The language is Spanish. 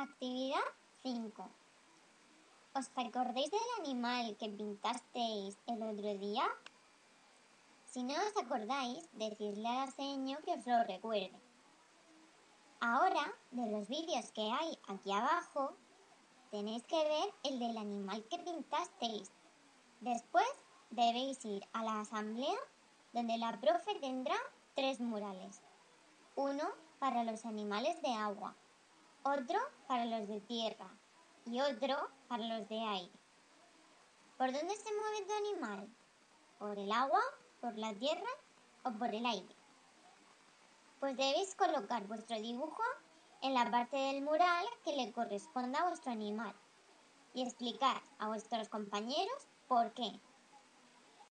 Actividad 5. ¿Os acordáis del animal que pintasteis el otro día? Si no os acordáis, decidle a la seño que os lo recuerde. Ahora, de los vídeos que hay aquí abajo, tenéis que ver el del animal que pintasteis. Después debéis ir a la asamblea donde la profe tendrá tres murales. Uno para los animales de agua, otro para los de tierra y otro para los de aire. ¿Por dónde se mueve tu animal? ¿Por el agua, por la tierra o por el aire? Pues debéis colocar vuestro dibujo en la parte del mural que le corresponda a vuestro animal y explicar a vuestros compañeros por qué.